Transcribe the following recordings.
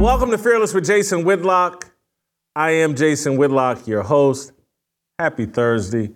Welcome to Fearless with Jason Whitlock. I am Jason Whitlock, your host. Happy Thursday.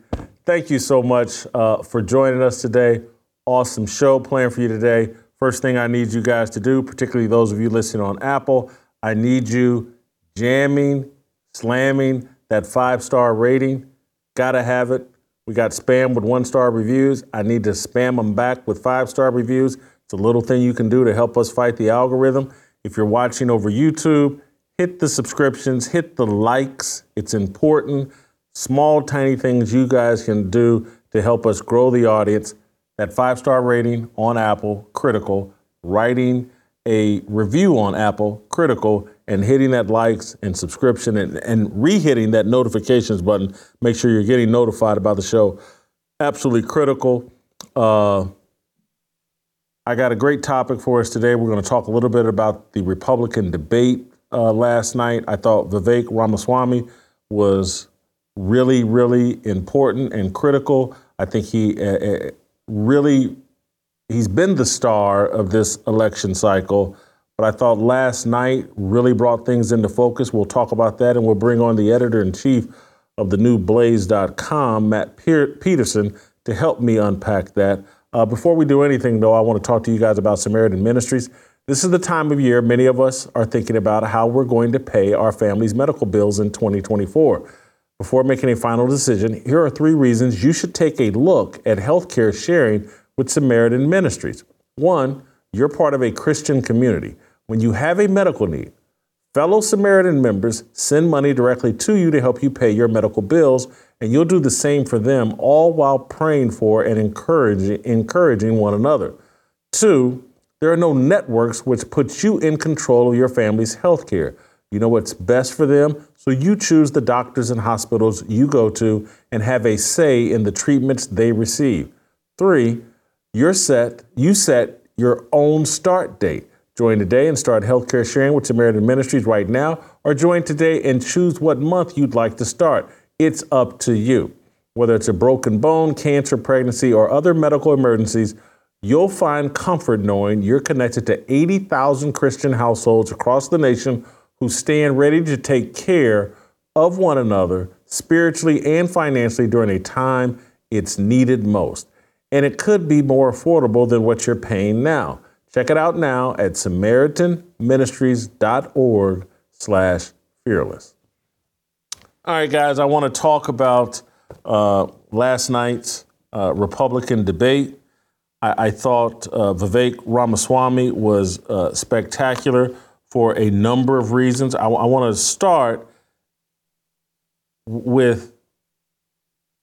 Thank you so much uh, for joining us today. Awesome show planned for you today. First thing I need you guys to do, particularly those of you listening on Apple, I need you jamming, slamming that five star rating. Gotta have it. We got spam with one star reviews. I need to spam them back with five star reviews. It's a little thing you can do to help us fight the algorithm. If you're watching over YouTube, hit the subscriptions, hit the likes. It's important. Small, tiny things you guys can do to help us grow the audience. That five star rating on Apple, critical. Writing a review on Apple, critical. And hitting that likes and subscription and, and re hitting that notifications button. Make sure you're getting notified about the show. Absolutely critical. Uh, I got a great topic for us today. We're going to talk a little bit about the Republican debate uh, last night. I thought Vivek Ramaswamy was really, really important and critical. I think he uh, uh, really he's been the star of this election cycle. But I thought last night really brought things into focus. We'll talk about that, and we'll bring on the editor in chief of the new Matt Peterson, to help me unpack that. Uh, before we do anything, though, I want to talk to you guys about Samaritan Ministries. This is the time of year many of us are thinking about how we're going to pay our family's medical bills in 2024. Before making a final decision, here are three reasons you should take a look at healthcare sharing with Samaritan Ministries. One, you're part of a Christian community. When you have a medical need, fellow Samaritan members send money directly to you to help you pay your medical bills and you'll do the same for them, all while praying for and encouraging, encouraging one another. Two, there are no networks which put you in control of your family's health care. You know what's best for them, so you choose the doctors and hospitals you go to and have a say in the treatments they receive. Three, you're set, you set your own start date. Join today and start healthcare sharing with Samaritan Ministries right now, or join today and choose what month you'd like to start. It's up to you. Whether it's a broken bone, cancer, pregnancy, or other medical emergencies, you'll find comfort knowing you're connected to 80,000 Christian households across the nation who stand ready to take care of one another spiritually and financially during a time it's needed most. And it could be more affordable than what you're paying now. Check it out now at samaritanministries.org slash fearless. All right, guys, I want to talk about uh, last night's uh, Republican debate. I, I thought uh, Vivek Ramaswamy was uh, spectacular for a number of reasons. I want to start with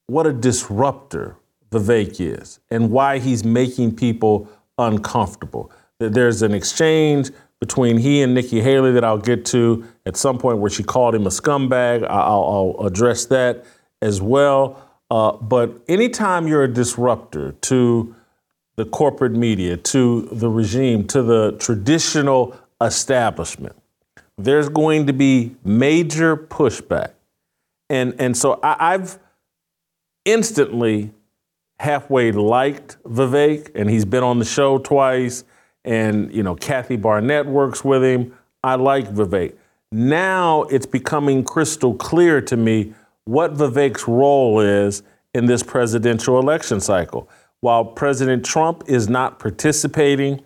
what a disruptor Vivek is and why he's making people uncomfortable. There's an exchange between he and Nikki Haley that I'll get to at some point where she called him a scumbag. I'll, I'll address that as well. Uh, but anytime you're a disruptor to the corporate media, to the regime, to the traditional establishment, there's going to be major pushback. And, and so I, I've instantly halfway liked Vivek, and he's been on the show twice and you know Kathy Barnette works with him. I like Vivek. Now it's becoming crystal clear to me what Vivek's role is in this presidential election cycle. While President Trump is not participating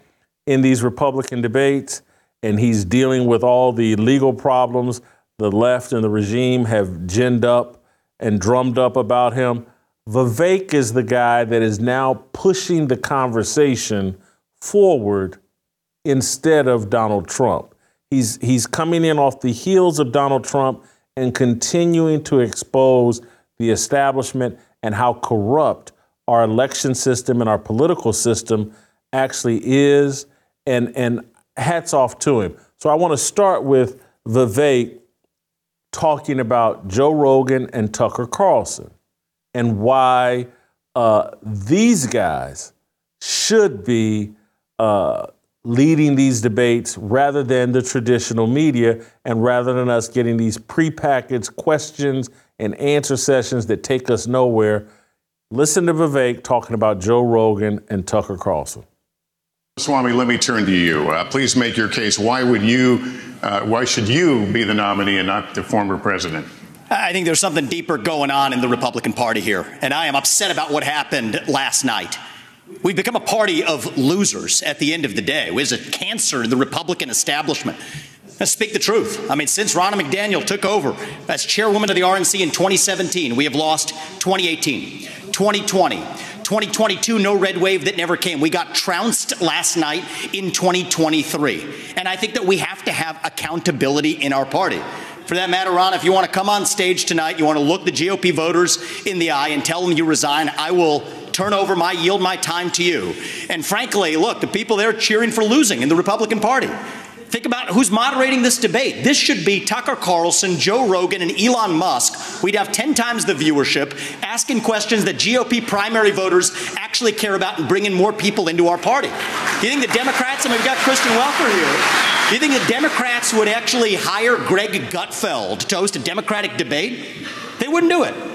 in these Republican debates, and he's dealing with all the legal problems the left and the regime have ginned up and drummed up about him. Vivek is the guy that is now pushing the conversation forward instead of Donald Trump. He's, he's coming in off the heels of Donald Trump and continuing to expose the establishment and how corrupt our election system and our political system actually is. And, and hats off to him. So I want to start with Vivek talking about Joe Rogan and Tucker Carlson and why uh, these guys should be uh, leading these debates rather than the traditional media and rather than us getting these prepackaged questions and answer sessions that take us nowhere. Listen to Vivek talking about Joe Rogan and Tucker Carlson. Swami, let me turn to you. Uh, please make your case. Why would you, uh, why should you be the nominee and not the former president? I think there's something deeper going on in the Republican Party here, and I am upset about what happened last night. We've become a party of losers at the end of the day. It was a cancer in the Republican establishment. Let's speak the truth. I mean, since Ronna McDaniel took over as chairwoman of the RNC in 2017, we have lost 2018, 2020, 2022, no red wave that never came. We got trounced last night in 2023. And I think that we have to have accountability in our party. For that matter, Ron, if you want to come on stage tonight, you want to look the GOP voters in the eye and tell them you resign, I will turn over my yield my time to you. And frankly, look, the people there cheering for losing in the Republican Party. Think about who's moderating this debate. This should be Tucker Carlson, Joe Rogan, and Elon Musk. We'd have 10 times the viewership asking questions that GOP primary voters actually care about and bringing more people into our party. Do you think the Democrats, and we've got Kristen Welker here, do you think the Democrats would actually hire Greg Gutfeld to host a Democratic debate? They wouldn't do it.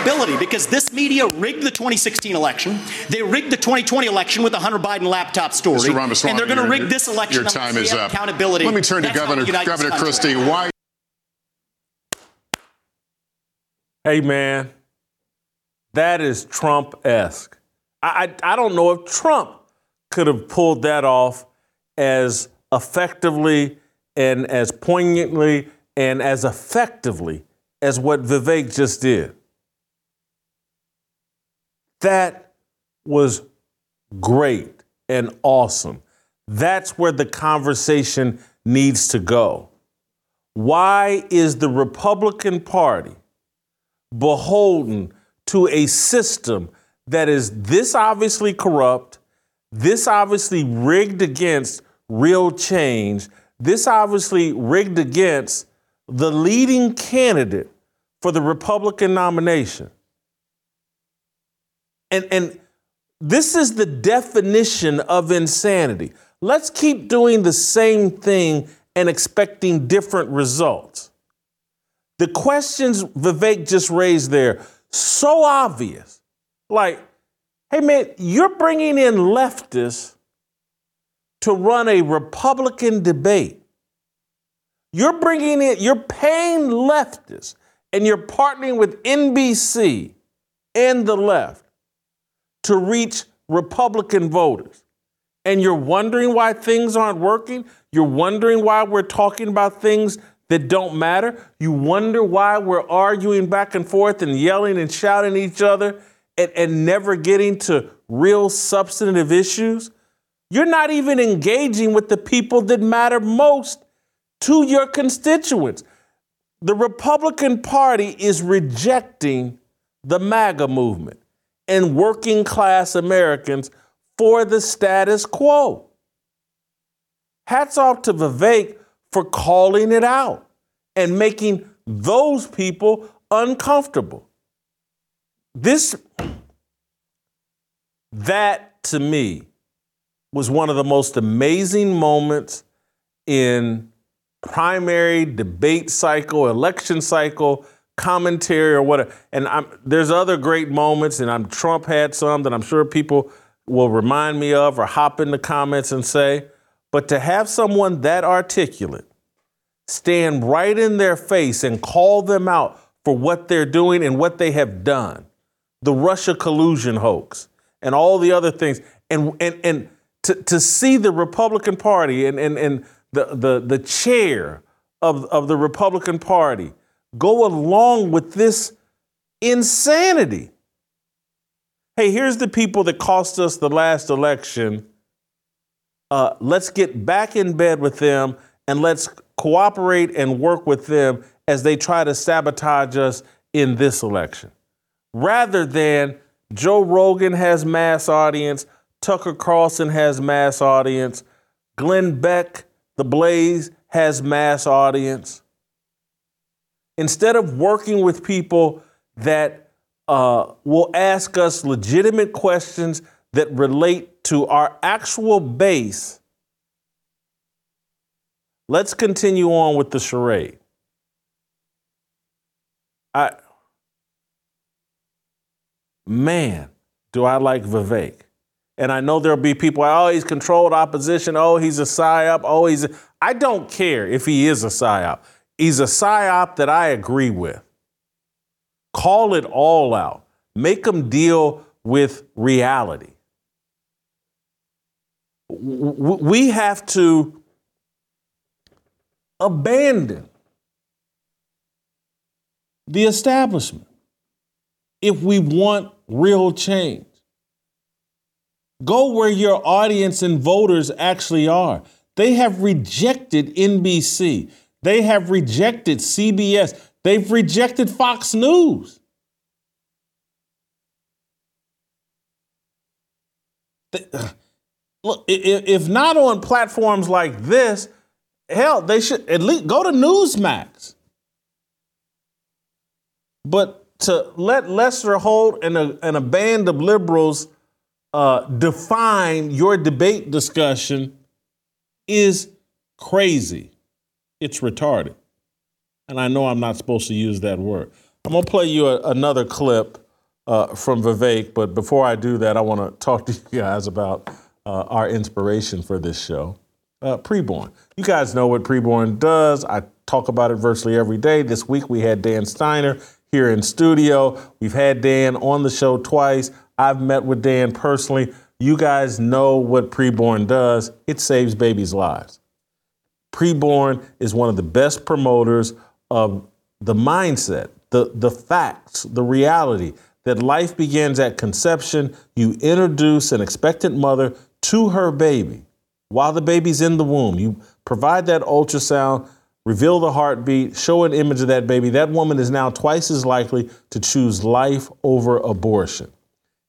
accountability because this media rigged the 2016 election. They rigged the 2020 election with the Hunter Biden laptop story. Mr. Ramaswamy, and they're going to rig this election. Your time is up. Accountability. Let me turn to Governor, Governor Christie. Why? Hey, man, that is Trump esque. I, I, I don't know if Trump could have pulled that off as effectively and as poignantly and as effectively as what Vivek just did. That was great and awesome. That's where the conversation needs to go. Why is the Republican Party beholden to a system that is this obviously corrupt, this obviously rigged against real change, this obviously rigged against the leading candidate for the Republican nomination? And, and this is the definition of insanity. Let's keep doing the same thing and expecting different results. The questions Vivek just raised there, so obvious. Like, hey man, you're bringing in leftists to run a Republican debate. You're bringing in, you're paying leftists and you're partnering with NBC and the left to reach Republican voters. And you're wondering why things aren't working? You're wondering why we're talking about things that don't matter? You wonder why we're arguing back and forth and yelling and shouting at each other and, and never getting to real substantive issues? You're not even engaging with the people that matter most to your constituents. The Republican Party is rejecting the MAGA movement and working class Americans for the status quo. Hats off to Vivek for calling it out and making those people uncomfortable. This, that to me, was one of the most amazing moments in primary debate cycle, election cycle, commentary or whatever. And I'm, there's other great moments, and I'm Trump had some that I'm sure people will remind me of or hop in the comments and say. But to have someone that articulate stand right in their face and call them out for what they're doing and what they have done, the Russia collusion hoax and all the other things, and and and to, to see the Republican Party and and, and the, the the chair of, of the Republican Party go along with this insanity. Hey, here's the people that cost us the last election. Uh, let's get back in bed with them and let's cooperate and work with them as they try to sabotage us in this election. Rather than Joe Rogan has mass audience, Tucker Carlson has mass audience, Glenn Beck, The Blaze has mass audience. Instead of working with people that uh, will ask us legitimate questions that relate to our actual base, let's continue on with the charade. I, man, do I like Vivek. And I know there'll be people, oh, he's controlled opposition. Oh, he's a psyop. Oh, he's. A... I don't care if he is a psyop. He's a psyop that I agree with. Call it all out. Make them deal with reality. We have to abandon the establishment if we want real change. Go where your audience and voters actually are. They have rejected NBC. They have rejected CBS. They've rejected Fox News. look, if not on platforms like this, hell, they should at least go to Newsmax. But to let Lester Holt and a, and a band of liberals uh, define your debate discussion is crazy. It's retarded. And I know I'm not supposed to use that word. I'm going to play you a, another clip uh, from Vivek, but before I do that, I want to talk to you guys about uh, our inspiration for this show. Uh, preborn. You guys know what preborn does. I talk about it virtually every day. This week we had Dan Steiner here in studio. We've had Dan on the show twice. I've met with Dan personally. You guys know what preborn does. It saves babies' lives. Preborn is one of the best promoters of the mindset, the, the facts, the reality that life begins at conception. You introduce an expectant mother to her baby while the baby's in the womb. You provide that ultrasound, reveal the heartbeat, show an image of that baby. That woman is now twice as likely to choose life over abortion.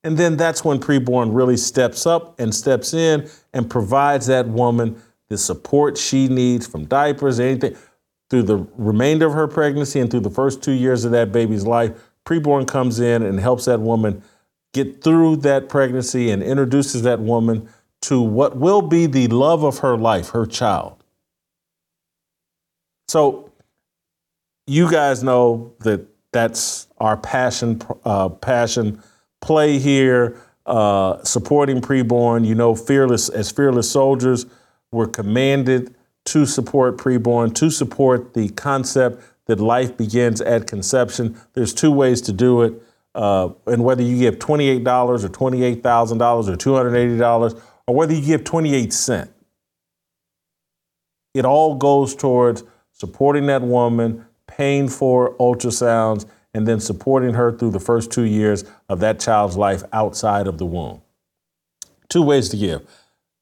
And then that's when preborn really steps up and steps in and provides that woman the support she needs from diapers, anything, through the remainder of her pregnancy and through the first two years of that baby's life. Preborn comes in and helps that woman get through that pregnancy and introduces that woman to what will be the love of her life, her child. So, you guys know that that's our passion, uh, passion play here, uh, supporting preborn. You know, fearless as fearless soldiers we're commanded to support preborn, to support the concept that life begins at conception. There's two ways to do it. Uh, and whether you give $28 or $28,000 or $280 or whether you give 28 cents, it all goes towards supporting that woman, paying for ultrasounds, and then supporting her through the first two years of that child's life outside of the womb. Two ways to give.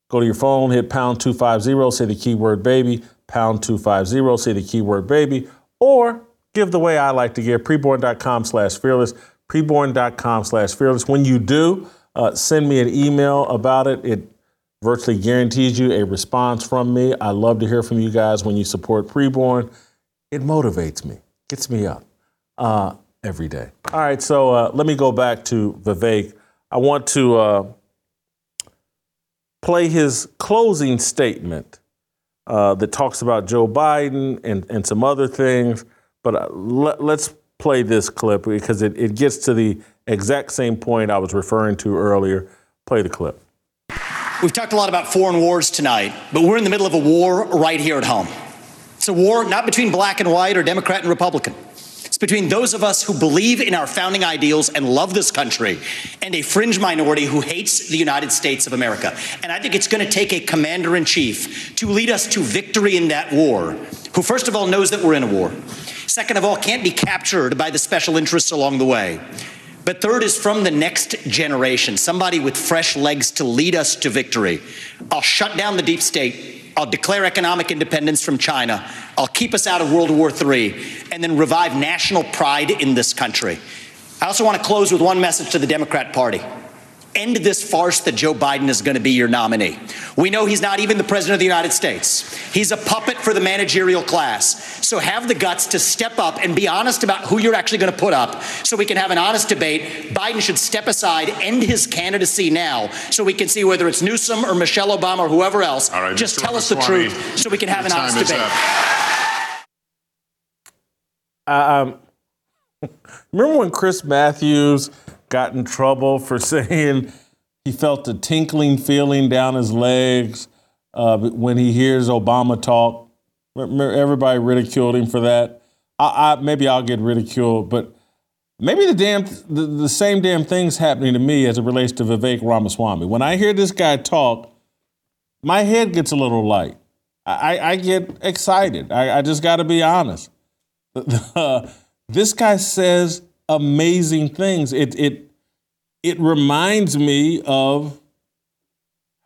Go to your phone, hit pound 250, say the keyword baby, pound 250, say the keyword baby, or give the way I like to give, preborn.com slash fearless, preborn.com slash fearless. When you do, uh, send me an email about it. It virtually guarantees you a response from me. I love to hear from you guys when you support preborn. It motivates me, gets me up uh, every day. All right, so uh, let me go back to Vivek. I want to uh, play his closing statement uh, that talks about Joe Biden and, and some other things. But uh, let, us play this clip because it, it gets to the exact same point I was referring to earlier. Play the clip. We've talked a lot about foreign wars tonight, but we're in the middle of a war right here at home. It's a war not between black and white or Democrat and Republican. Between those of us who believe in our founding ideals and love this country and a fringe minority who hates the United States of America. And I think it's going to take a commander in chief to lead us to victory in that war, who, first of all, knows that we're in a war. Second of all, can't be captured by the special interests along the way. But third is from the next generation, somebody with fresh legs to lead us to victory. I'll shut down the deep state. I'll declare economic independence from China. I'll keep us out of World War III and then revive national pride in this country. I also want to close with one message to the Democrat Party end this farce that Joe Biden is going to be your nominee. We know he's not even the president of the United States. He's a puppet for the managerial class. So have the guts to step up and be honest about who you're actually going to put up so we can have an honest debate. Biden should step aside, end his candidacy now so we can see whether it's Newsom or Michelle Obama or whoever else. All right, Just Mr. tell us the Ramaswamy, truth so we can have an honest debate. up. Um, remember when Chris Matthews got in trouble for saying he felt a tinkling feeling down his legs uh, when he hears Obama talk? Everybody ridiculed him for that. I, I, maybe I'll get ridiculed, but maybe the damn the, the same damn thing's happening to me as it relates to Vivek Ramaswamy. When I hear this guy talk, my head gets a little light. I, I get excited. I, I just got to be honest. this guy says amazing things. It it it reminds me of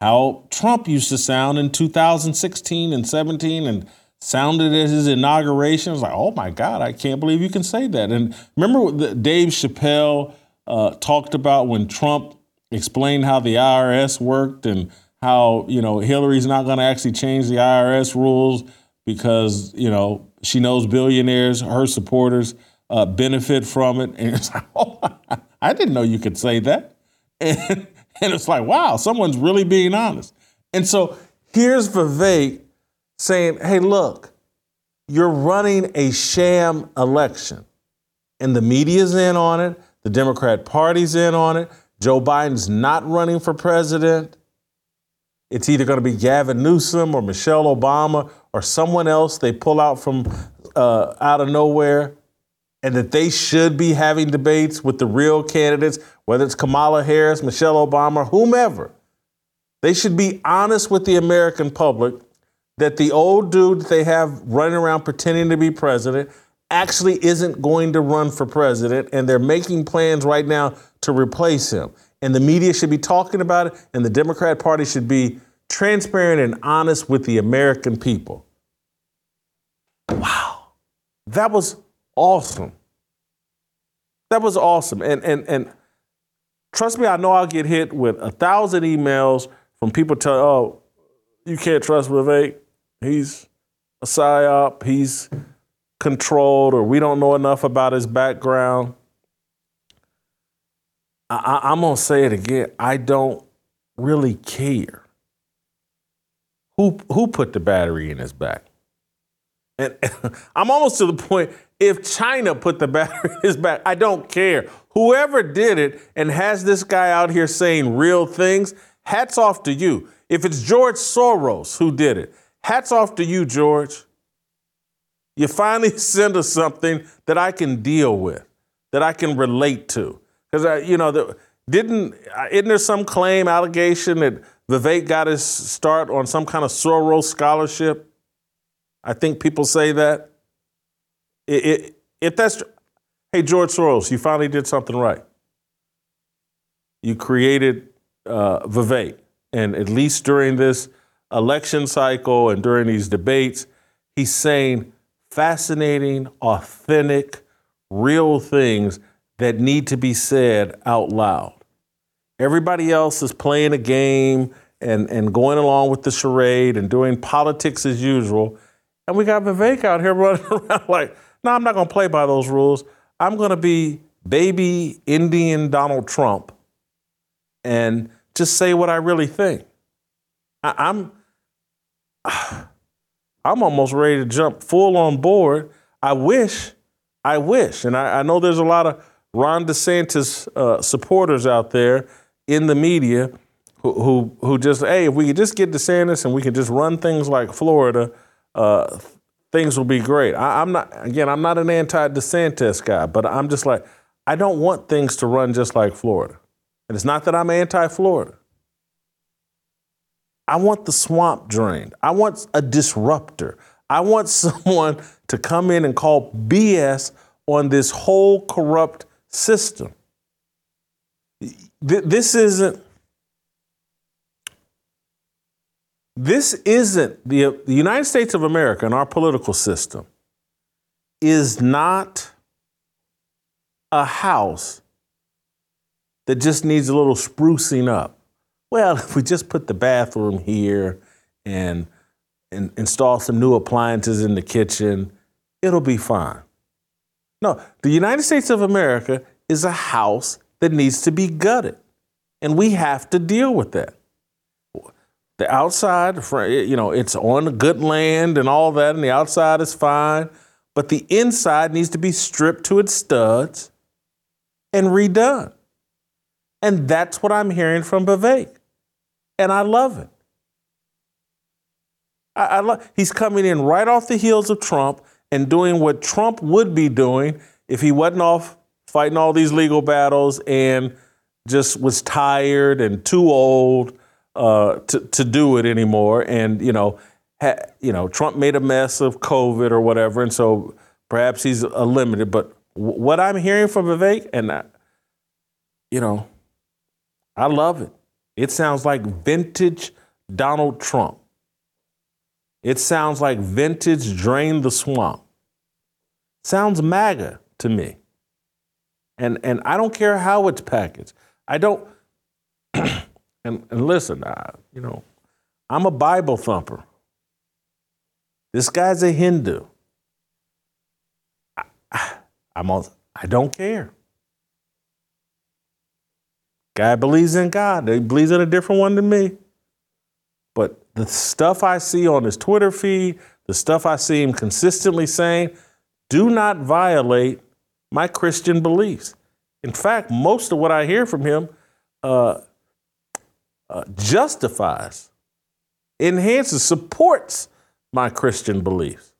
how Trump used to sound in 2016 and 17 and sounded at his inauguration. I was like, oh my God, I can't believe you can say that. And remember what Dave Chappelle uh, talked about when Trump explained how the IRS worked and how, you know, Hillary's not going to actually change the IRS rules because, you know, she knows billionaires, her supporters, uh, benefit from it. And it's like, oh, I didn't know you could say that. And, and it's like, wow, someone's really being honest. And so here's Vivek saying, hey, look, you're running a sham election. And the media's in on it, the Democrat Party's in on it. Joe Biden's not running for president. It's either going to be Gavin Newsom or Michelle Obama or someone else they pull out from uh, out of nowhere and that they should be having debates with the real candidates, whether it's Kamala Harris, Michelle Obama, whomever. They should be honest with the American public that the old dude that they have running around pretending to be president actually isn't going to run for president, and they're making plans right now to replace him. And the media should be talking about it, and the Democrat Party should be transparent and honest with the American people. Wow. That was awesome. That was awesome. And and and trust me, I know I'll get hit with a thousand emails from people telling, oh, you can't trust Vivek. He's a psyop, he's controlled, or we don't know enough about his background. I, I, I'm gonna say it again. I don't really care. Who who put the battery in his back? And I'm almost to the point if China put the battery in his back, I don't care. Whoever did it and has this guy out here saying real things, hats off to you. If it's George Soros who did it, hats off to you, George. You finally send us something that I can deal with, that I can relate to. Because, I, you know, the, didn't, uh, isn't there some claim, allegation that Vivek got his start on some kind of Soros scholarship? I think people say that. It, if that's, hey, George Soros, you finally did something right. You created uh, Vivek. And at least during this election cycle and during these debates, he's saying fascinating, authentic, real things that need to be said out loud. Everybody else is playing a game and, and going along with the charade and doing politics as usual. And we got Vivek out here running around like, no, I'm not going to play by those rules. I'm going to be baby Indian Donald Trump and just say what I really think. I, I'm, I'm almost ready to jump full on board. I wish I wish, and I, I know there's a lot of Ron DeSantis uh, supporters out there in the media who, who, who just, hey, if we could just get DeSantis and we could just run things like Florida, uh, things will be great. I, I'm not, again, I'm not an anti-DeSantis guy, but I'm just like, I don't want things to run just like Florida. And it's not that I'm anti-Florida. I want the swamp drained. I want a disruptor. I want someone to come in and call BS on this whole corrupt system. This isn't. This isn't the, the United States of America and our political system is not a house that just needs a little sprucing up. Well, if we just put the bathroom here and, and install some new appliances in the kitchen, it'll be fine. No, the United States of America is a house that needs to be gutted. And we have to deal with that. The outside, eh, you know, it's on good land and all that, and the outside is fine, but the inside needs to be stripped to its studs and redone. And that's what I'm hearing from Vivek. And I love it. I, I he's coming in right off the heels of Trump and doing what Trump would be doing if he wasn't off fighting all these legal battles and just was tired and too old uh, to, to do it anymore. And, you know, ha, you know, Trump made a mess of COVID or whatever. And so perhaps he's a limited. But w- what I'm hearing from Vivek, and, I, you know, I love it. It sounds like vintage Donald Trump. It sounds like vintage Drain the Swamp. Sounds MAGA to me. And, and I don't care how it's packaged. I don't, and, and listen, I, you know, I'm a Bible thumper. This guy's a Hindu. I, I, I'm a, I don't care. Guy believes in God. He believes in a different one than me. But the stuff I see on his Twitter feed, the stuff I see him consistently saying, do not violate my Christian beliefs. In fact, most of what I hear from him uh, uh, justifies, enhances, supports my Christian beliefs.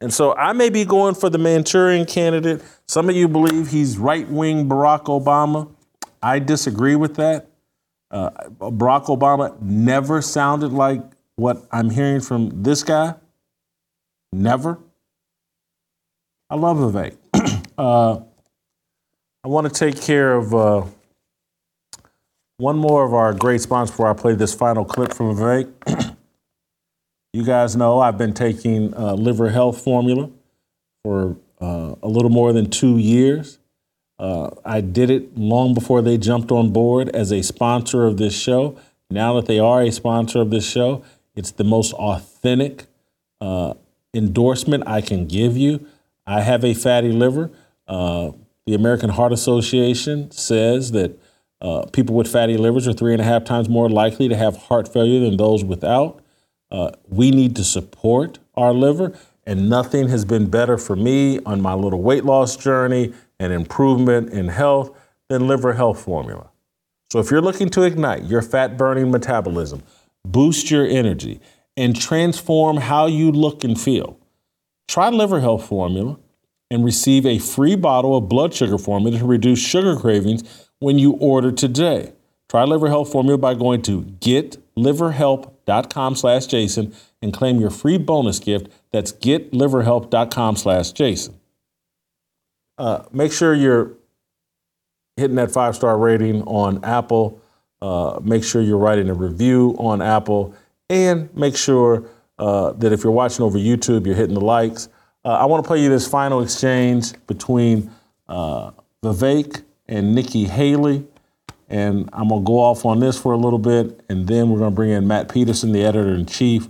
And so I may be going for the Manchurian candidate. Some of you believe he's right wing Barack Obama. I disagree with that. Uh, Barack Obama never sounded like what I'm hearing from this guy. Never. I love Vivek. uh, I want to take care of uh, one more of our great sponsors before I play this final clip from Vivek. you guys know I've been taking uh, liver health formula for uh, a little more than two years. Uh, I did it long before they jumped on board as a sponsor of this show. Now that they are a sponsor of this show, it's the most authentic uh, endorsement I can give you. I have a fatty liver. Uh, the American Heart Association says that uh, people with fatty livers are three and a half times more likely to have heart failure than those without. Uh, we need to support our liver, and nothing has been better for me on my little weight loss journey and improvement in health than liver health formula. So if you're looking to ignite your fat burning metabolism, boost your energy, and transform how you look and feel, try liver health formula and receive a free bottle of blood sugar formula to reduce sugar cravings when you order today. Try Liver Health Formula by going to getliverhelp.com slash Jason and claim your free bonus gift. That's getliverhelp.com slash Jason. Uh, make sure you're hitting that five star rating on Apple. Uh, make sure you're writing a review on Apple. And make sure uh, that if you're watching over YouTube, you're hitting the likes. Uh, I want to play you this final exchange between uh, Vivek and Nikki Haley. And I'm going to go off on this for a little bit, and then we're going to bring in Matt Peterson, the editor in chief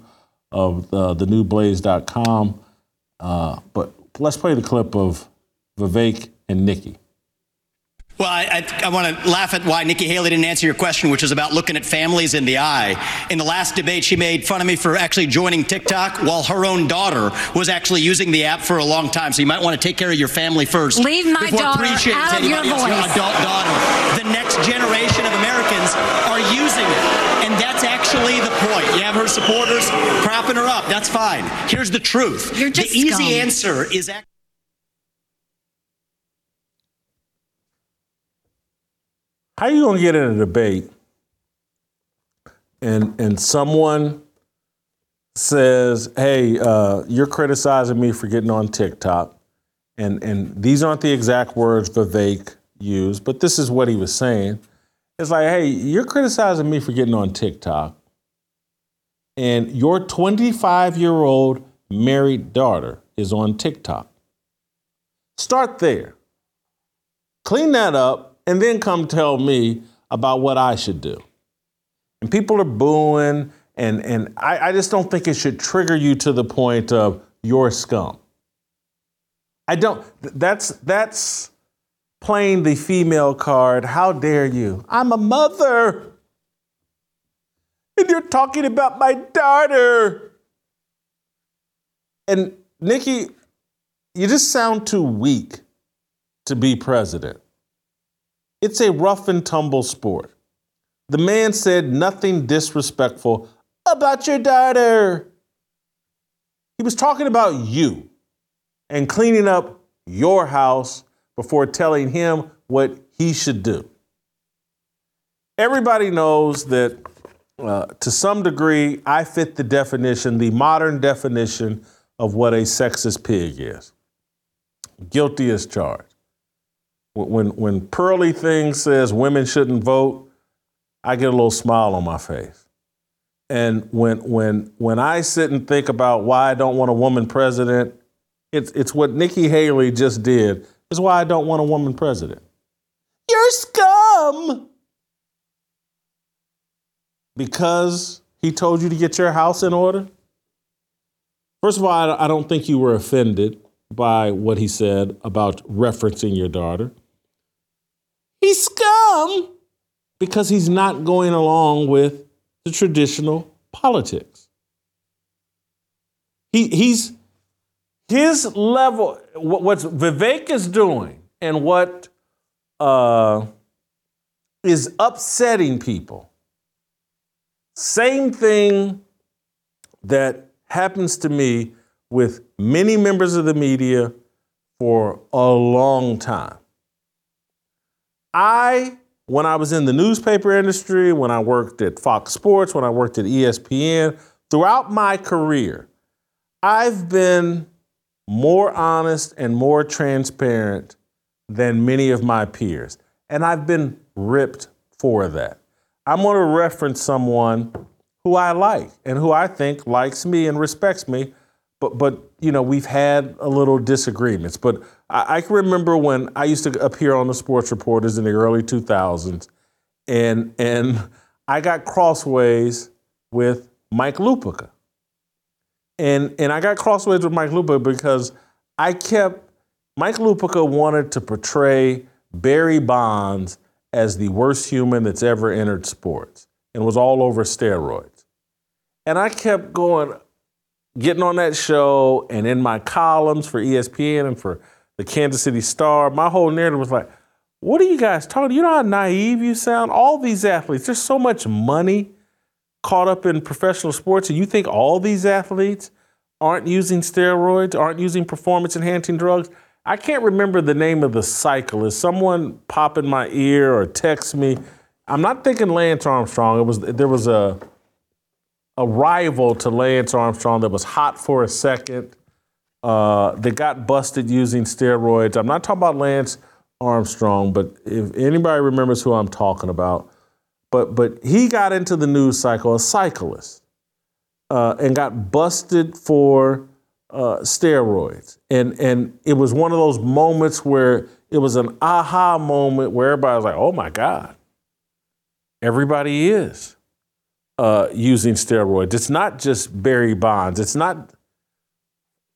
of the newblaze.com. Uh, but let's play the clip of Vivek and Nikki. Well, I, I, I want to laugh at why Nikki Haley didn't answer your question, which is about looking at families in the eye. In the last debate, she made fun of me for actually joining TikTok while her own daughter was actually using the app for a long time. So you might want to take care of your family first. Leave my daughter out of your voice. adult daughter. The next generation of Americans are using it. And that's actually the point. You have her supporters propping her up. That's fine. Here's the truth. You're just the easy scum. answer is actually. How are you gonna get in a debate and and someone says, "Hey, uh, you're criticizing me for getting on TikTok," and and these aren't the exact words Vivek used, but this is what he was saying. It's like, "Hey, you're criticizing me for getting on TikTok, and your 25 year old married daughter is on TikTok. Start there." clean that up, and then come tell me about what I should do. And people are booing, and, and I, I just don't think it should trigger you to the point of you're scum. I don't, that's, that's playing the female card. How dare you? I'm a mother. And you're talking about my daughter. And Nikki, you just sound too weak to be president. It's a rough and tumble sport. The man said nothing disrespectful about your daughter. He was talking about you and cleaning up your house before telling him what he should do. Everybody knows that uh, to some degree, I fit the definition, the modern definition of what a sexist pig is. Guilty as charged. When, when Pearly Thing says women shouldn't vote, I get a little smile on my face. And when, when, when I sit and think about why I don't want a woman president, it's, it's what Nikki Haley just did, is why I don't want a woman president. You're scum! Because he told you to get your house in order? First of all, I I don't think you were offended by what he said about referencing your daughter. He's scum because he's not going along with the traditional politics. He, he's his level, what what's Vivek is doing and what uh, is upsetting people. Same thing that happens to me with many members of the media for a long time. I, when I was in the newspaper industry, when I worked at Fox Sports, when I worked at ESPN, throughout my career, I've been more honest and more transparent than many of my peers. And I've been ripped for that. I'm going to reference someone who I like and who I think likes me and respects me. But, but you know, we've had a little disagreements. But I, can remember when I used to appear on the Sports Reporters in the early 2000s, and, and I got crossways with Mike Lupica. And, and I got crossways with Mike Lupica because I kept, Mike Lupica wanted to portray Barry Bonds as the worst human that's ever entered sports and was all over steroids. And I kept going, getting on that show and in my columns for ESPN and for the Kansas City Star, my whole narrative was like, what are you guys talking? You know how naive you sound? All these athletes, there's so much money caught up in professional sports, and you think all these athletes aren't using steroids, aren't using performance enhancing drugs? I can't remember the name of the cyclist. Someone pop in my ear or text me. I'm not thinking Lance Armstrong. It was there was a a rival to Lance Armstrong that was hot for a second. Uh, that got busted using steroids. I'm not talking about Lance Armstrong, but if anybody remembers who I'm talking about, but but he got into the news cycle, a cyclist, uh, and got busted for uh, steroids, and and it was one of those moments where it was an aha moment where everybody was like, "Oh my God, everybody is uh, using steroids." It's not just Barry Bonds. It's not.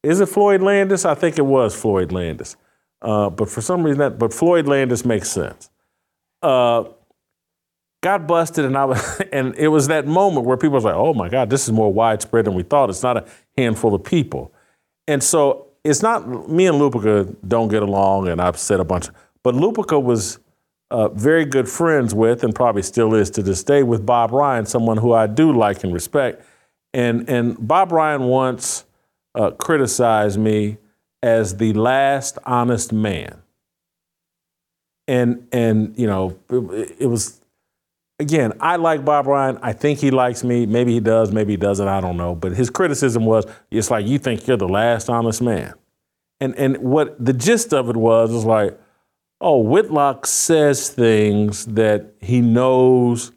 Is it Floyd Landis? I think it was Floyd Landis. Uh, but for some reason, that but Floyd Landis makes sense. uh, got busted, and I was, and it was that moment where people was like, "Oh my God, this is more widespread than we thought. It's not a handful of people," and so it's not me and Lupica don't get along, and I've said a bunch, but Lupica was uh, very good friends with, and probably still is to this day, with Bob Ryan, someone who I do like and respect, and and Bob Ryan once uh, criticized me as the last honest man. And and you know it, it, was again i like bob ryan. I think he likes me. Maybe he does maybe he doesn't. I don't know. But his criticism was it's like you think you're the last honest man. And and what the gist of it was was like oh whitlock says things that he knows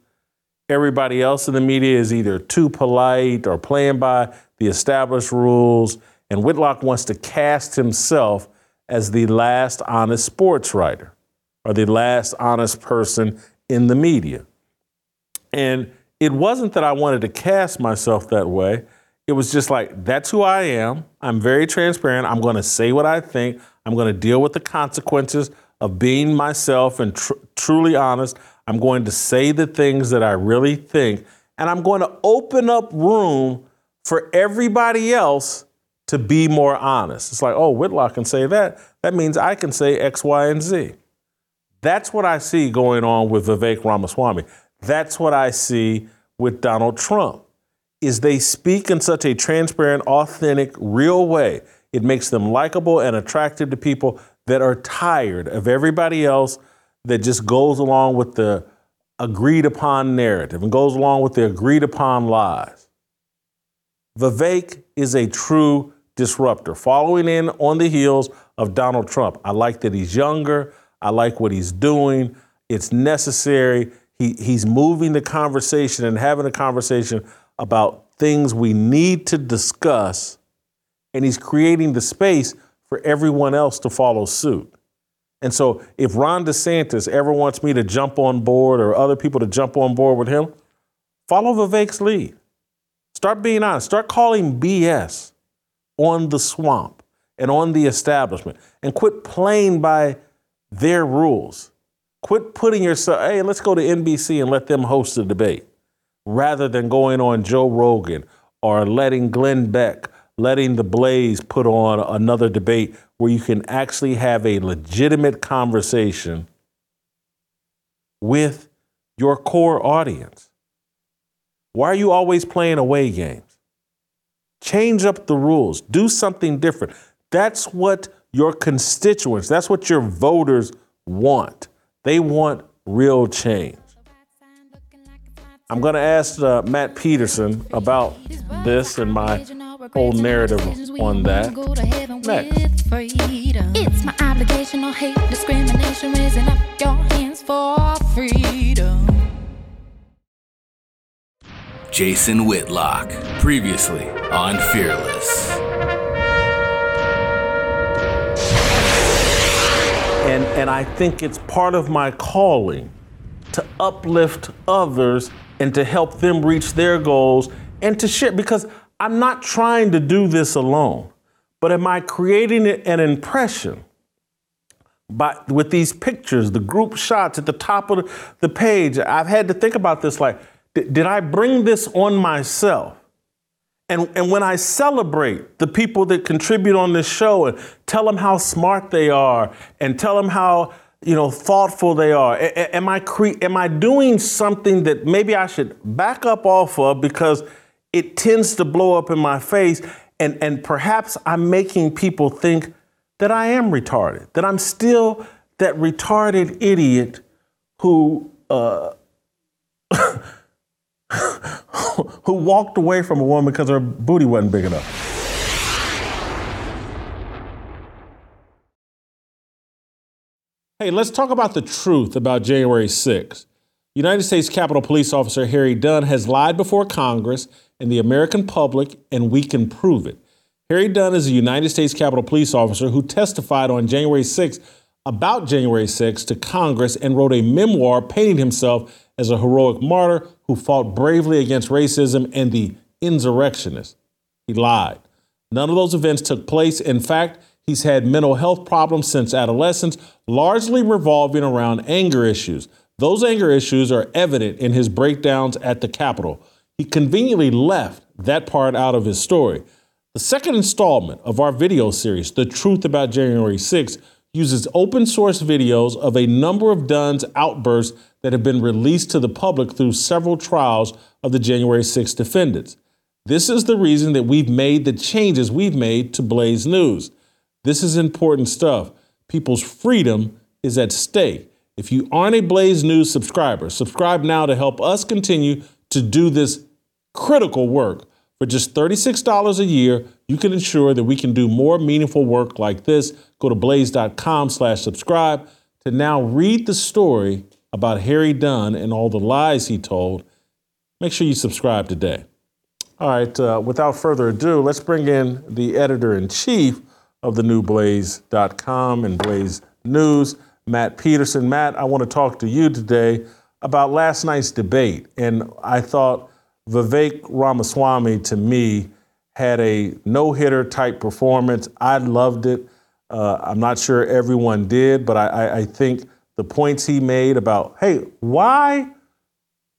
everybody else in the media is either too polite or playing by the established rules and whitlock wants to cast himself as the last honest sports writer or the last honest person in the media. And it wasn't that I wanted to cast myself that way. It was just like, that's who I am. I'm very transparent. I'm going to say what I think. I'm going to deal with the consequences of being myself and tr- truly honest. I'm going to say the things that I really think. And I'm going to open up room for everybody else to be more honest. It's like, oh, Whitlock can say that. That means I can say X, Y, and Z. That's what I see going on with Vivek Ramaswamy. That's what I see with Donald Trump. Is they speak in such a transparent, authentic, real way. It makes them likable and attractive to people that are tired of everybody else that just goes along with the agreed upon narrative and goes along with the agreed upon lies. Vivek is a true disruptor, following in on the heels of Donald Trump. I like that he's younger. I like what he's doing. It's necessary. He, he's moving the conversation and having a conversation about things we need to discuss, and he's creating the space for everyone else to follow suit. And so, if Ron DeSantis ever wants me to jump on board or other people to jump on board with him, follow Vivek's lead. Start being honest. Start calling BS on the swamp and on the establishment and quit playing by their rules. Quit putting yourself, hey, let's go to NBC and let them host the debate rather than going on Joe Rogan or letting Glenn Beck, letting the Blaze put on another debate where you can actually have a legitimate conversation with your core audience. Why are you always playing away games? Change up the rules, do something different. That's what your constituents, that's what your voters want. They want real change. I'm going to ask uh, Matt Peterson about this and my whole narrative on that next. It's my obligation or hate discrimination, raising up your hands for freedom. Jason Whitlock, previously on Fearless. And, and I think it's part of my calling to uplift others and to help them reach their goals and to share because I'm not trying to do this alone, but am I creating an impression by, with these pictures, the group shots at the top of the, page? I've had to think about this like, did I bring this on myself? And, and when I celebrate the people that contribute on this show and tell them how smart they are and tell them how you know thoughtful they are, a- am I cre- am I doing something that maybe I should back up off of because it tends to blow up in my face and and perhaps I'm making people think that I am retarded, that I'm still that retarded idiot who. Uh, who walked away from a woman because her booty wasn't big enough. Hey, let's talk about the truth about January 6th. United States Capitol Police Officer Harry Dunn has lied before Congress and the American public, and we can prove it. Harry Dunn is a United States Capitol Police officer who testified on January 6th about January 6th to Congress and wrote a memoir painting himself as a heroic martyr who fought bravely against racism and the insurrectionists. He lied. None of those events took place. In fact, He's had mental health problems since adolescence, largely revolving around anger issues. Those anger issues are evident in his breakdowns at the Capitol. He conveniently left that part out of his story. The second installment of our video series, The Truth About January 6th, uses open source videos of a number of Dunn's outbursts that have been released to the public through several trials of the January 6th defendants. This is the reason that we've made the changes we've made to Blaze News. This is important stuff. People's freedom is at stake. If you aren't a Blaze News subscriber, subscribe now to help us continue to do this critical work. For just $36 a year, you can ensure that we can do more meaningful work like this. Go to blaze.com slash subscribe to now read the story about Harry Dunn and all the lies he told. Make sure you subscribe today. All right, uh, without further ado, let's bring in the editor in chief of the new blaze.com and Blaze News, Matt Peterson. Matt, I want to talk to you today about last night's debate. And I thought Vivek Ramaswamy, to me, had a no hitter type performance. I loved it. Uh, I'm not sure everyone did, but I, I, I think the points he made about, hey, why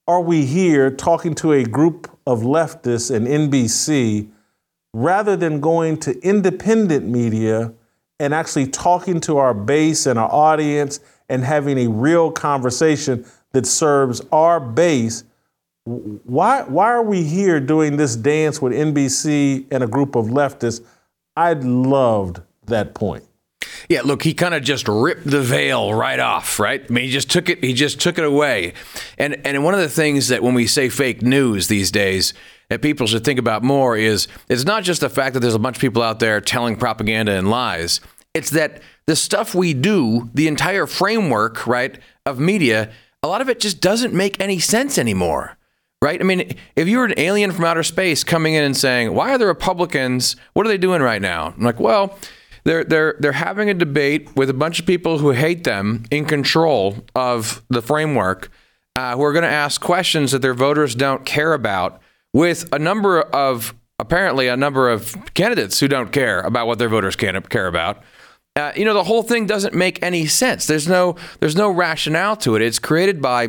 are we here talking to a group of leftists and NBC rather than going to independent media and actually talking to our base and our audience and having a real conversation that serves our base why why are we here doing this dance with NBC and a group of leftists? I loved that point. Yeah, look, he kind of just ripped the veil right off, right? I mean, he just took it. He just took it away. And and one of the things that when we say fake news these days, that people should think about more is it's not just the fact that there's a bunch of people out there telling propaganda and lies. It's that the stuff we do, the entire framework, right, of media, a lot of it just doesn't make any sense anymore right? I mean, if you were an alien from outer space coming in and saying, "Why are the Republicans? What are they doing right now?" I'm like, well. They're, they're, they're having a debate with a bunch of people who hate them in control of the framework, uh, who are going to ask questions that their voters don't care about, with a number of apparently a number of candidates who don't care about what their voters can care about. Uh, you know, the whole thing doesn't make any sense. There's no there's no rationale to it. It's created by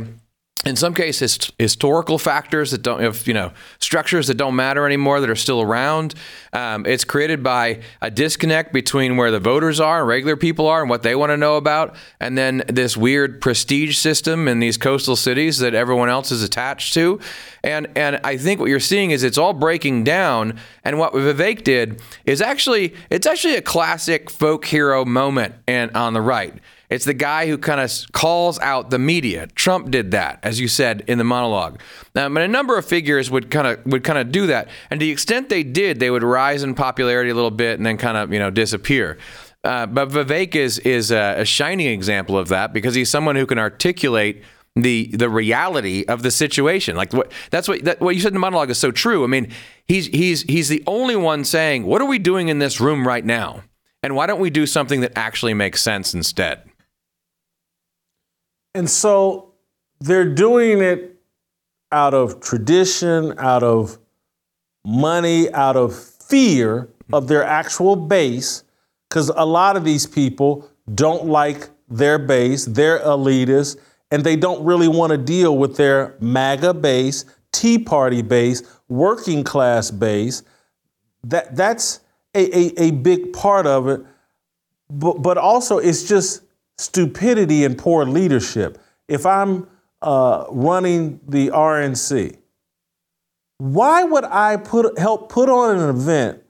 in some cases historical factors that don't have you know structures that don't matter anymore that are still around. Um, it's created by a disconnect between where the voters are and regular people are and what they want to know about and then this weird prestige system in these coastal cities that everyone else is attached to. And and I think what you're seeing is it's all breaking down and what Vivek did is actually it's actually a classic folk hero moment and on the right it's the guy who kind of calls out the media. Trump did that, as you said in the monologue. Um, and a number of figures would kind of would kind of do that. And to the extent they did, they would rise in popularity a little bit and then kind of you know disappear. Uh, but Vivek is is a, a shining example of that because he's someone who can articulate the the reality of the situation. Like what that's what that, what you said in the monologue is so true. I mean, he's he's he's the only one saying, "What are we doing in this room right now?" And why don't we do something that actually makes sense instead? And so they're doing it out of tradition, out of money, out of fear of their actual base, because a lot of these people don't like their base, they're elitists, and they don't really want to deal with their MAGA base, Tea Party base, working class base. That that's a, a, a big part of it. But but also it's just stupidity and poor leadership. If I'm uh, running the RNC, why would I put help put on an event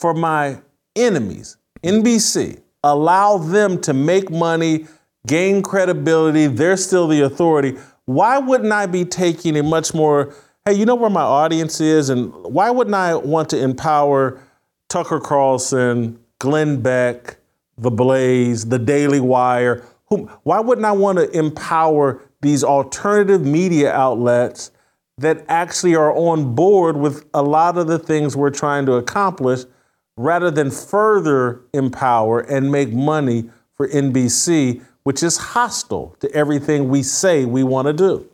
for my enemies, NBC, allow them to make money, gain credibility, they're still the authority. Why wouldn't I be taking a much more, hey, you know where my audience is? And why wouldn't I want to empower Tucker Carlson, Glenn Beck, the Blaze, the Daily Wire. Why wouldn't I want to empower these alternative media outlets that actually are on board with a lot of the things we're trying to accomplish rather than further empower and make money for NBC, which is hostile to everything we say we want to do?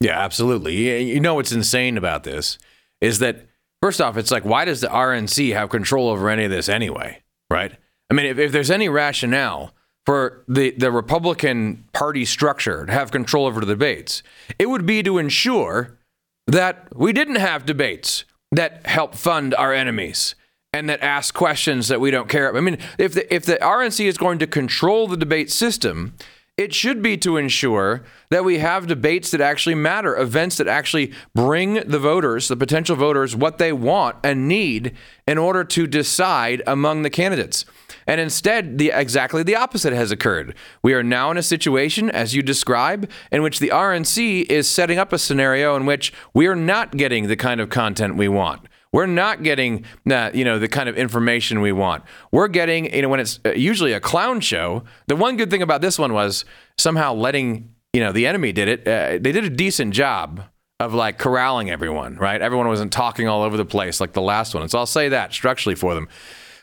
Yeah, absolutely. You know what's insane about this is that, first off, it's like, why does the RNC have control over any of this anyway? Right? I mean, if, if there's any rationale for the, the Republican Party structure to have control over the debates, it would be to ensure that we didn't have debates that help fund our enemies and that ask questions that we don't care. About. I mean, if the if the RNC is going to control the debate system, it should be to ensure that we have debates that actually matter, events that actually bring the voters, the potential voters, what they want and need in order to decide among the candidates. And instead, the exactly the opposite has occurred. We are now in a situation, as you describe, in which the RNC is setting up a scenario in which we are not getting the kind of content we want. We're not getting, uh, you know, the kind of information we want. We're getting, you know, when it's uh, usually a clown show. The one good thing about this one was somehow letting, you know, the enemy did it. Uh, they did a decent job of like corralling everyone, right? Everyone wasn't talking all over the place like the last one. So I'll say that structurally for them.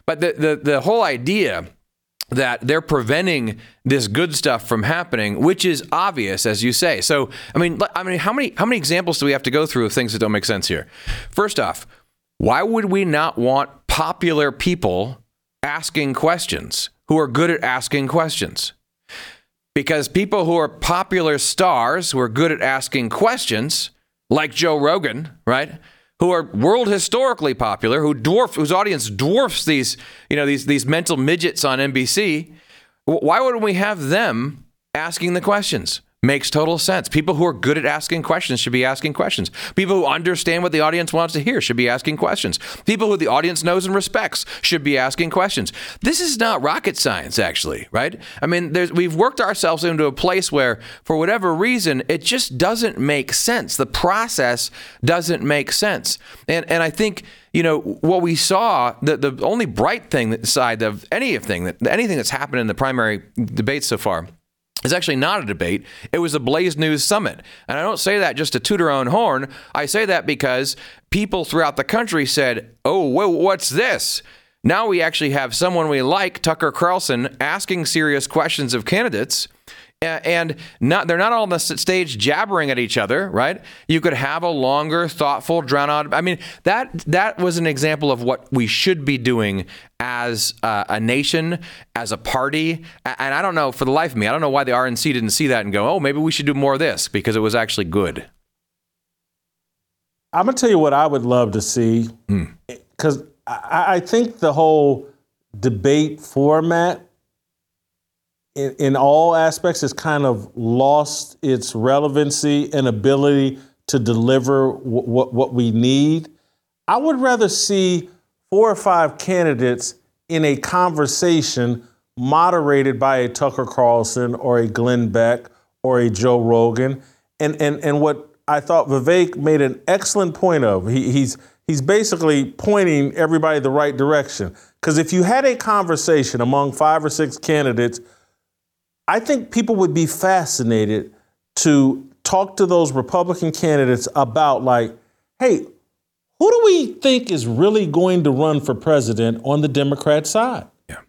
But the the, the whole idea that they're preventing this good stuff from happening, which is obvious, as you say. So, I mean, I mean, how many how many examples do we have to go through of things that don't make sense here? First off, why would we not want popular people asking questions who are good at asking questions? Because people who are popular stars who are good at asking questions, like Joe Rogan, right? Who are world historically popular, who dwarf whose audience dwarfs these, you know, these these mental midgets on NBC. Why wouldn't we have them asking the questions? Makes total sense. People who are good at asking questions should be asking questions. People who understand what the audience wants to hear should be asking questions. People who the audience knows and respects should be asking questions. This is not rocket science, actually, right? I mean, we've worked ourselves into a place where, for whatever reason, it just doesn't make sense. The process doesn't make sense. And, and I think you know what we saw the the only bright thing side of anything that anything that's happened in the primary debate so far is actually not a debate. It was a Blaze News Summit. And I don't say that just to toot our own horn. I say that because people throughout the country said, oh, whoa, what's this? Now we actually have someone we like, Tucker Carlson, asking serious questions of candidates and not they're not all on the stage jabbering at each other, right? You could have a longer, thoughtful, drown out. I mean, that that was an example of what we should be doing as uh, a nation, as a party. And I don't know for the life of me, I don't know why the RNC didn't see that and go, "Oh, maybe we should do more of this because it was actually good." I'm gonna tell you what I would love to see because hmm. I, I think the whole debate format in, in all aspects, has kind of lost its relevancy and ability to deliver w- what, what we need. I would rather see four or five candidates in a conversation moderated by a Tucker Carlson or a Glenn Beck or a Joe Rogan. And, and, and what I thought Vivek made an excellent point of, he, he's, he's basically pointing everybody the right direction. Because if you had a conversation among five or six candidates I think people would be fascinated to talk to those Republican candidates about, like, hey, who do we think is really going to run for president on the Democrat side? Yeah.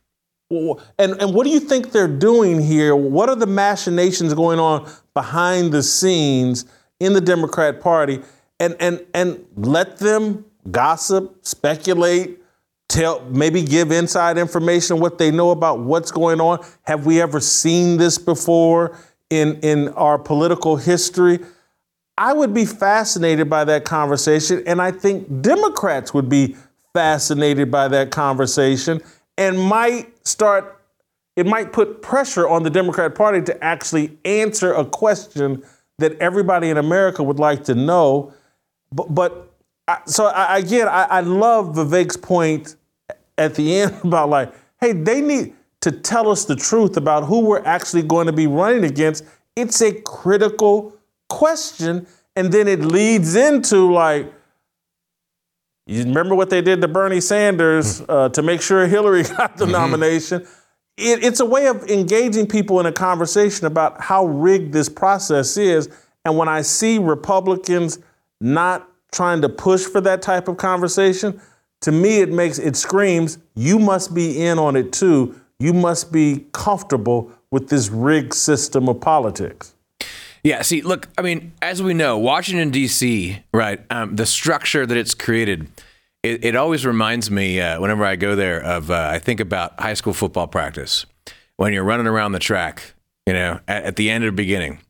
And, and what do you think they're doing here? What are the machinations going on behind the scenes in the Democrat Party? And, and, and let them gossip, speculate, tell maybe give inside information what they know about what's going on. Have we ever seen this before in in our political history? I would be fascinated by that conversation and i think democrats would be fascinated by that conversation and might start it might put pressure on the democrat party to actually answer a question that everybody in america would like to know. But, but so I, again, I, I love Vivek's point at the end about like, hey, they need to tell us the truth about who we're actually going to be running against. It's a critical question. And then it leads into like, you remember what they did to Bernie Sanders hmm. uh, to make sure Hillary got the mm-hmm. nomination? It, it's a way of engaging people in a conversation about how rigged this process is. And when I see Republicans not trying to push for that type of conversation, to me it makes it screams you must be in on it too you must be comfortable with this rigged system of politics yeah see look i mean as we know washington d.c right um, the structure that it's created it, it always reminds me uh, whenever I go there of uh, I think about high school football practice when you're running around the track, you know, at, at the end or beginning.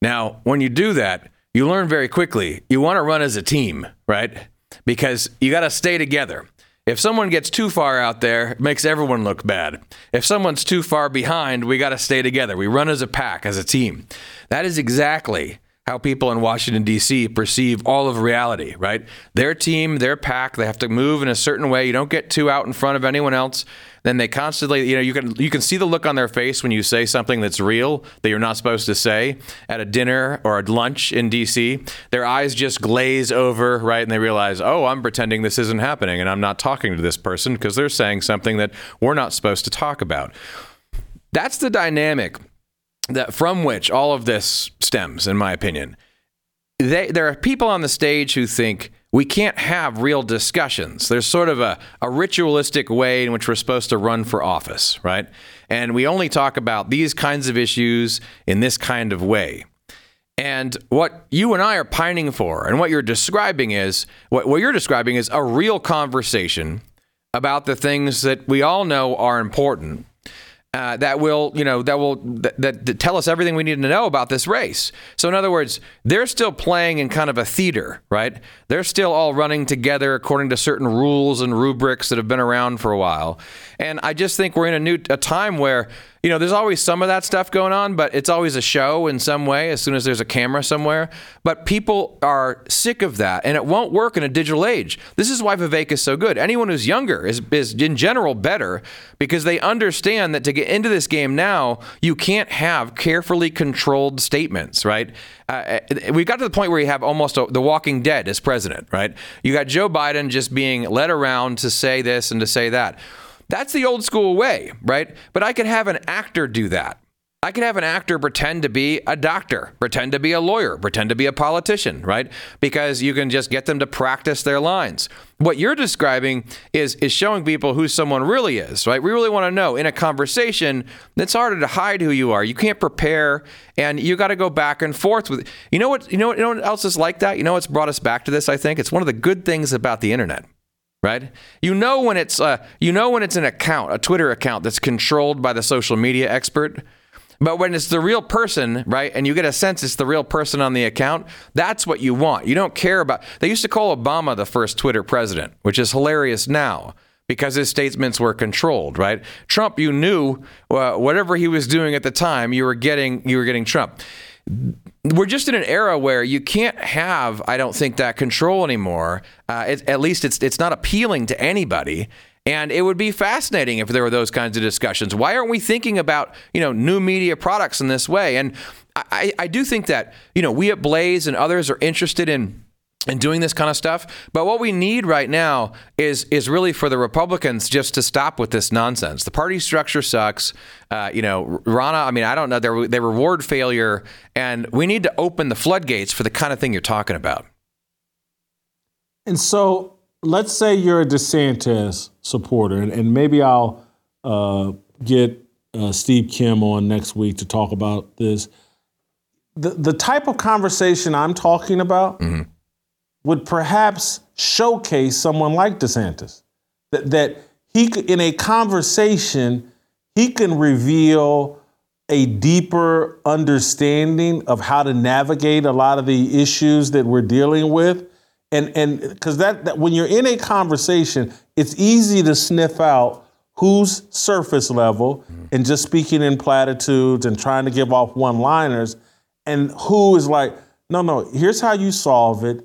Now, when you do that, you learn very quickly. You want to run as a team, right? Because you got to stay together. If someone gets too far out there, it makes everyone look bad. If someone's too far behind, we got to stay together. We run as a pack, as a team. That is exactly how people in Washington, D.C. perceive all of reality, right? Their team, their pack, they have to move in a certain way. You don't get too out in front of anyone else. Then they constantly, you know, you can you can see the look on their face when you say something that's real that you're not supposed to say at a dinner or a lunch in D.C. Their eyes just glaze over, right, and they realize, oh, I'm pretending this isn't happening, and I'm not talking to this person because they're saying something that we're not supposed to talk about. That's the dynamic that from which all of this stems, in my opinion. They, there are people on the stage who think we can't have real discussions. There's sort of a, a ritualistic way in which we're supposed to run for office, right? And we only talk about these kinds of issues in this kind of way. And what you and I are pining for, and what you're describing is what, what you're describing is a real conversation about the things that we all know are important uh, that will, you know, that will that, that, tell us everything we need to know about this race. So, in other words, they're still playing in kind of a theater, right? They're still all running together according to certain rules and rubrics that have been around for a while. And I just think we're in a new a time where you know, there's always some of that stuff going on, but it's always a show in some way as soon as there's a camera somewhere. But people are sick of that, and it won't work in a digital age. This is why Vivek is so good. Anyone who's younger is, is in general better because they understand that to get into this game now, you can't have carefully controlled statements, right? Uh, uh we got to the point where you have almost a, the Walking Dead as president, right? You got Joe Biden just being led around to say this and to say that. That's the old school way, right? But I could have an actor do that. I could have an actor pretend to be a doctor, pretend to be a lawyer, pretend to be a politician, right? Because you can just get them to practice their lines. What you're describing is is showing people who someone really is, right? We really want to know in a conversation. It's harder to hide who you are. You can't prepare, and you got to go back and forth with. You know what? You know what? You know what else is like that? You know what's brought us back to this? I think it's one of the good things about the internet right? You know when it's uh, you know when it's an account, a Twitter account that's controlled by the social media expert. But when it's the real person, right, and you get a sense it's the real person on the account, that's what you want. You don't care about. They used to call Obama the first Twitter president, which is hilarious now because his statements were controlled, right? Trump, you knew uh, whatever he was doing at the time, you were getting you were getting Trump we're just in an era where you can't have, I don't think, that control anymore. Uh, it, at least it's it's not appealing to anybody. And it would be fascinating if there were those kinds of discussions. Why aren't we thinking about you know new media products in this way? And I, I do think that you know we at Blaze and others are interested in and doing this kind of stuff. But what we need right now is is really for the Republicans just to stop with this nonsense. The party structure sucks. Uh, you know, Ronna. I mean, I don't know. They they reward failure, and we need to open the floodgates for the kind of thing you're talking about. And so, let's say you're a DeSantis supporter, and, and maybe I'll uh, get uh, Steve Kim on next week to talk about this. The the type of conversation I'm talking about. Mm-hmm would perhaps showcase someone like DeSantis. That, that he could, in a conversation, he can reveal a deeper understanding of how to navigate a lot of the issues that we're dealing with. And and because that, that when you're in a conversation, it's easy to sniff out who's surface level mm-hmm. and just speaking in platitudes and trying to give off one-liners, and who is like, no, no, here's how you solve it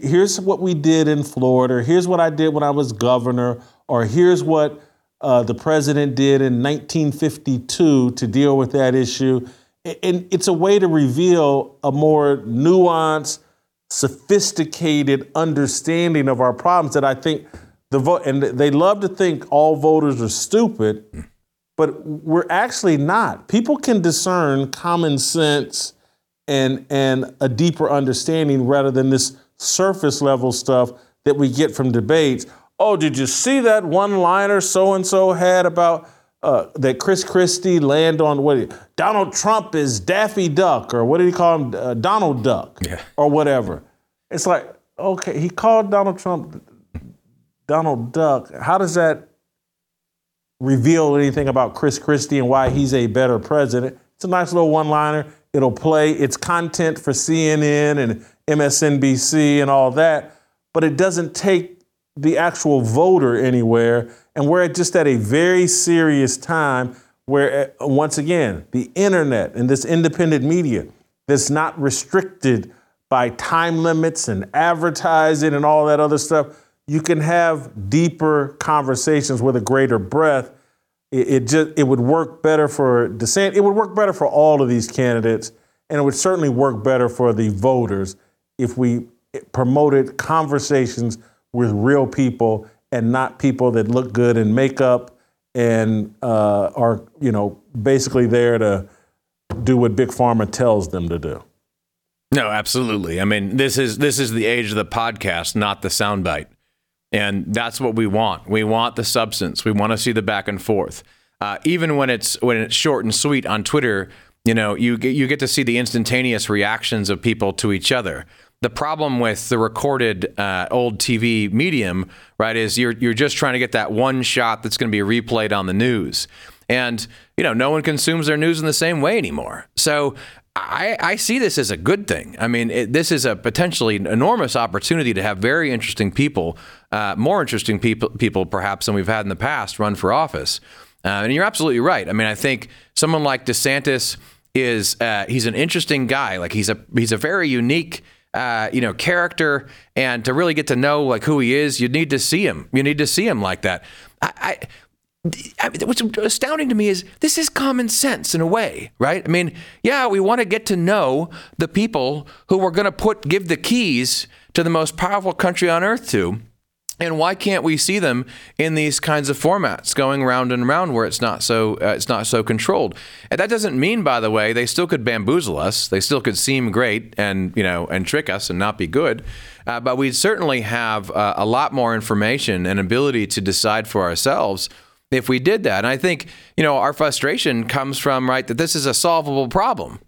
here's what we did in Florida, here's what I did when I was governor, or here's what uh, the president did in 1952 to deal with that issue. And it's a way to reveal a more nuanced, sophisticated understanding of our problems that I think the vote, and they love to think all voters are stupid, but we're actually not. People can discern common sense and, and a deeper understanding rather than this surface level stuff that we get from debates. Oh, did you see that one liner so and so had about uh, that Chris Christie land on what Donald Trump is Daffy Duck or what did he call him uh, Donald Duck yeah. or whatever. It's like okay, he called Donald Trump Donald Duck, how does that reveal anything about Chris Christie and why he's a better president? It's a nice little one liner. It'll play, it's content for CNN and MSNBC and all that, but it doesn't take the actual voter anywhere. And we're just at a very serious time where, uh, once again, the internet and this independent media that's not restricted by time limits and advertising and all that other stuff, you can have deeper conversations with a greater breadth. It, it just it would work better for DeSantis. It would work better for all of these candidates, and it would certainly work better for the voters if we promoted conversations with real people and not people that look good in makeup and uh, are, you know, basically there to do what big pharma tells them to do. No, absolutely. I mean, this is this is the age of the podcast, not the soundbite, and that's what we want. We want the substance. We want to see the back and forth. Uh, even when it's when it's short and sweet on Twitter, you know, you get you get to see the instantaneous reactions of people to each other the problem with the recorded uh, old TV medium, right, is you're you're just trying to get that one shot that's going to be replayed on the news, and you know no one consumes their news in the same way anymore. So I, I see this as a good thing. I mean, it, this is a potentially enormous opportunity to have very interesting people, uh, more interesting people, people perhaps than we've had in the past, run for office. Uh, and you're absolutely right. I mean, I think someone like DeSantis is uh, he's an interesting guy. Like he's a he's a very unique uh, you know, character and to really get to know like who he is, you need to see him. You need to see him like that. I, I I what's astounding to me is this is common sense in a way, right? I mean, yeah, we want to get to know the people who we're going to put give the keys to the most powerful country on earth to. And why can't we see them in these kinds of formats, going round and round where it's not so uh, it's not so controlled? And that doesn't mean, by the way, they still could bamboozle us. They still could seem great and you know and trick us and not be good. Uh, but we certainly have uh, a lot more information and ability to decide for ourselves if we did that. And I think you know our frustration comes from right that this is a solvable problem.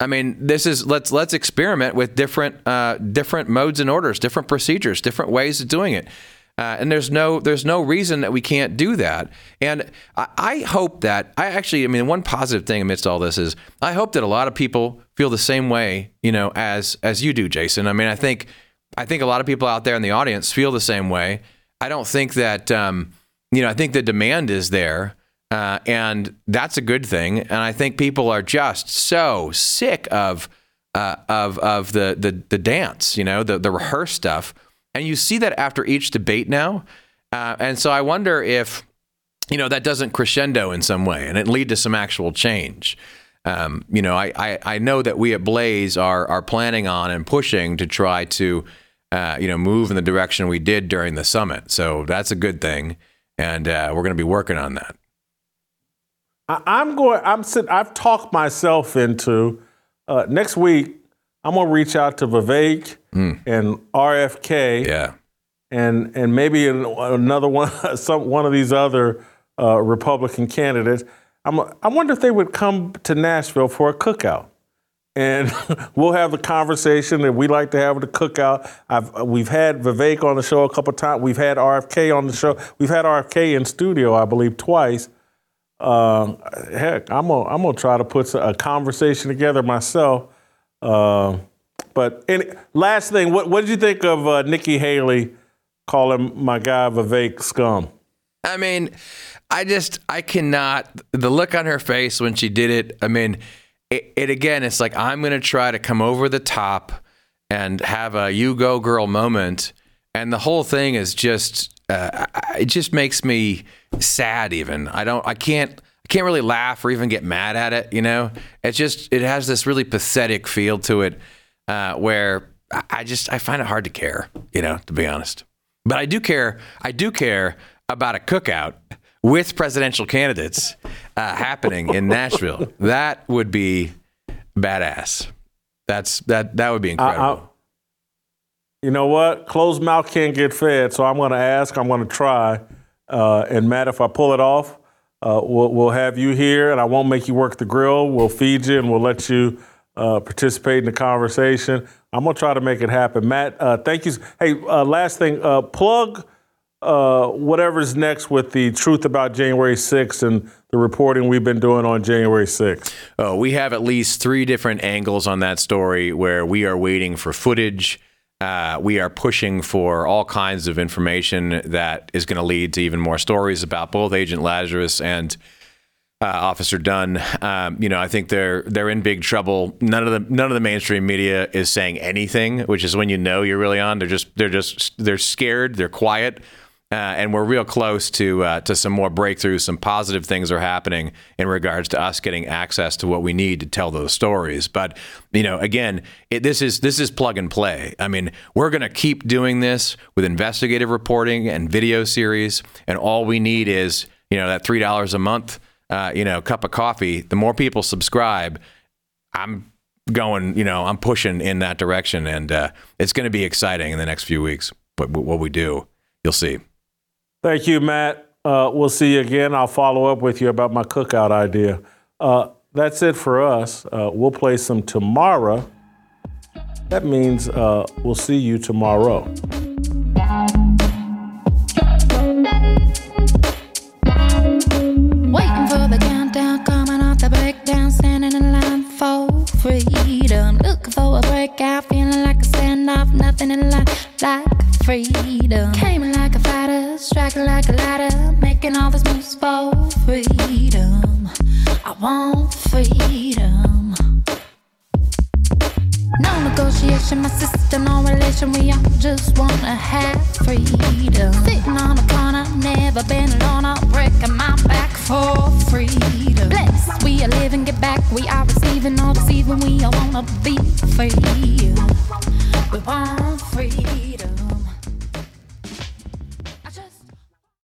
I mean, this is let's let's experiment with different uh, different modes and orders, different procedures, different ways of doing it. Uh, and there's no there's no reason that we can't do that. And I, I, hope that I actually I mean one positive thing amidst all this is I hope that a lot of people feel the same way you know as as you do, Jason. I mean I think I think a lot of people out there in the audience feel the same way. I don't think that um, you know I think the demand is there. Uh, and that's a good thing. And I think people are just so sick of uh, of of the, the the dance, you know, the the rehearsed stuff. And you see that after each debate now. Uh, and so I wonder if you know that doesn't crescendo in some way and it lead to some actual change. Um, you know, I, I, I know that we at Blaze are are planning on and pushing to try to uh, you know move in the direction we did during the summit. So that's a good thing, and uh, we're going to be working on that. I, am going. I'm sitting. I've talked myself into uh, next week. I'm gonna reach out to Vivek mm. and RFK. Yeah. And and maybe another one, some one of these other uh, Republican candidates. I'm, I wonder if they would come to Nashville for a cookout, and we'll have the conversation that we like to have at the cookout. I've, we've had Vivek on the show a couple times. We've had RFK on the show. We've had RFK in studio, I believe, twice. Uh, heck, I'm gonna I'm gonna try to put a conversation together myself. Uh, but any, last thing, what what did you think of uh, Nikki Haley calling my guy Vivek scum? I mean, I just I cannot the look on her face when she did it. I mean, it, it again. It's like I'm gonna try to come over the top and have a you go girl moment, and the whole thing is just uh, it just makes me sad. Even I don't, I can't, I can't really laugh or even get mad at it. You know, it's just it has this really pathetic feel to it, uh, where I just I find it hard to care. You know, to be honest, but I do care. I do care about a cookout with presidential candidates uh, happening in Nashville. That would be badass. That's that that would be incredible you know what? Closed mouth can't get fed, so I'm going to ask. I'm going to try. Uh, and Matt, if I pull it off, uh, we'll, we'll, have you here, and I won't make you work the grill. We'll feed you, and we'll let you uh, participate in the conversation. I'm going to try to make it happen. Matt, uh, thank you. Hey, uh, last thing, uh, plug whatever's next with the truth about January 6th and the reporting we've been doing on January 6th? Oh, we have at least three different angles on that story where we are waiting for footage. Uh, we are pushing for all kinds of information that is going to lead to even more stories about both Agent Lazarus and uh, Officer Dunn. Um, you know, I think they're they're in big trouble. None of the none of the mainstream media is saying anything, which is when you know you're really on. They're just they're just they're scared. They're quiet. Uh, and we're real close to uh, to some more breakthroughs. Some positive things are happening in regards to us getting access to what we need to tell those stories. But you know, again, it, this is this is plug and play. I mean, we're going to keep doing this with investigative reporting and video series, and all we need is you know that three dollars a month, uh, you know, cup of coffee. The more people subscribe, I'm going. You know, I'm pushing in that direction, and uh, it's going to be exciting in the next few weeks. But what we do, you'll see. Thank you, Matt. Uh, we'll see you again. I'll follow up with you about my cookout idea. Uh, that's it for us. Uh, we'll play some tomorrow. That means uh, we'll see you tomorrow. Waiting for the countdown, coming off the breakdown, standing in line for freedom. Looking for a breakout, feeling like a standoff, nothing in life like freedom. Came like a fighter, striking like a ladder, making all these moves for freedom. I want freedom. No negotiation, my sister, no relation. We all just wanna have freedom. Sitting on a corner, never been alone. I'm breaking my back for freedom. Blessed, we are living, get back. We are receiving, all deceiving. We all wanna be free. We want freedom.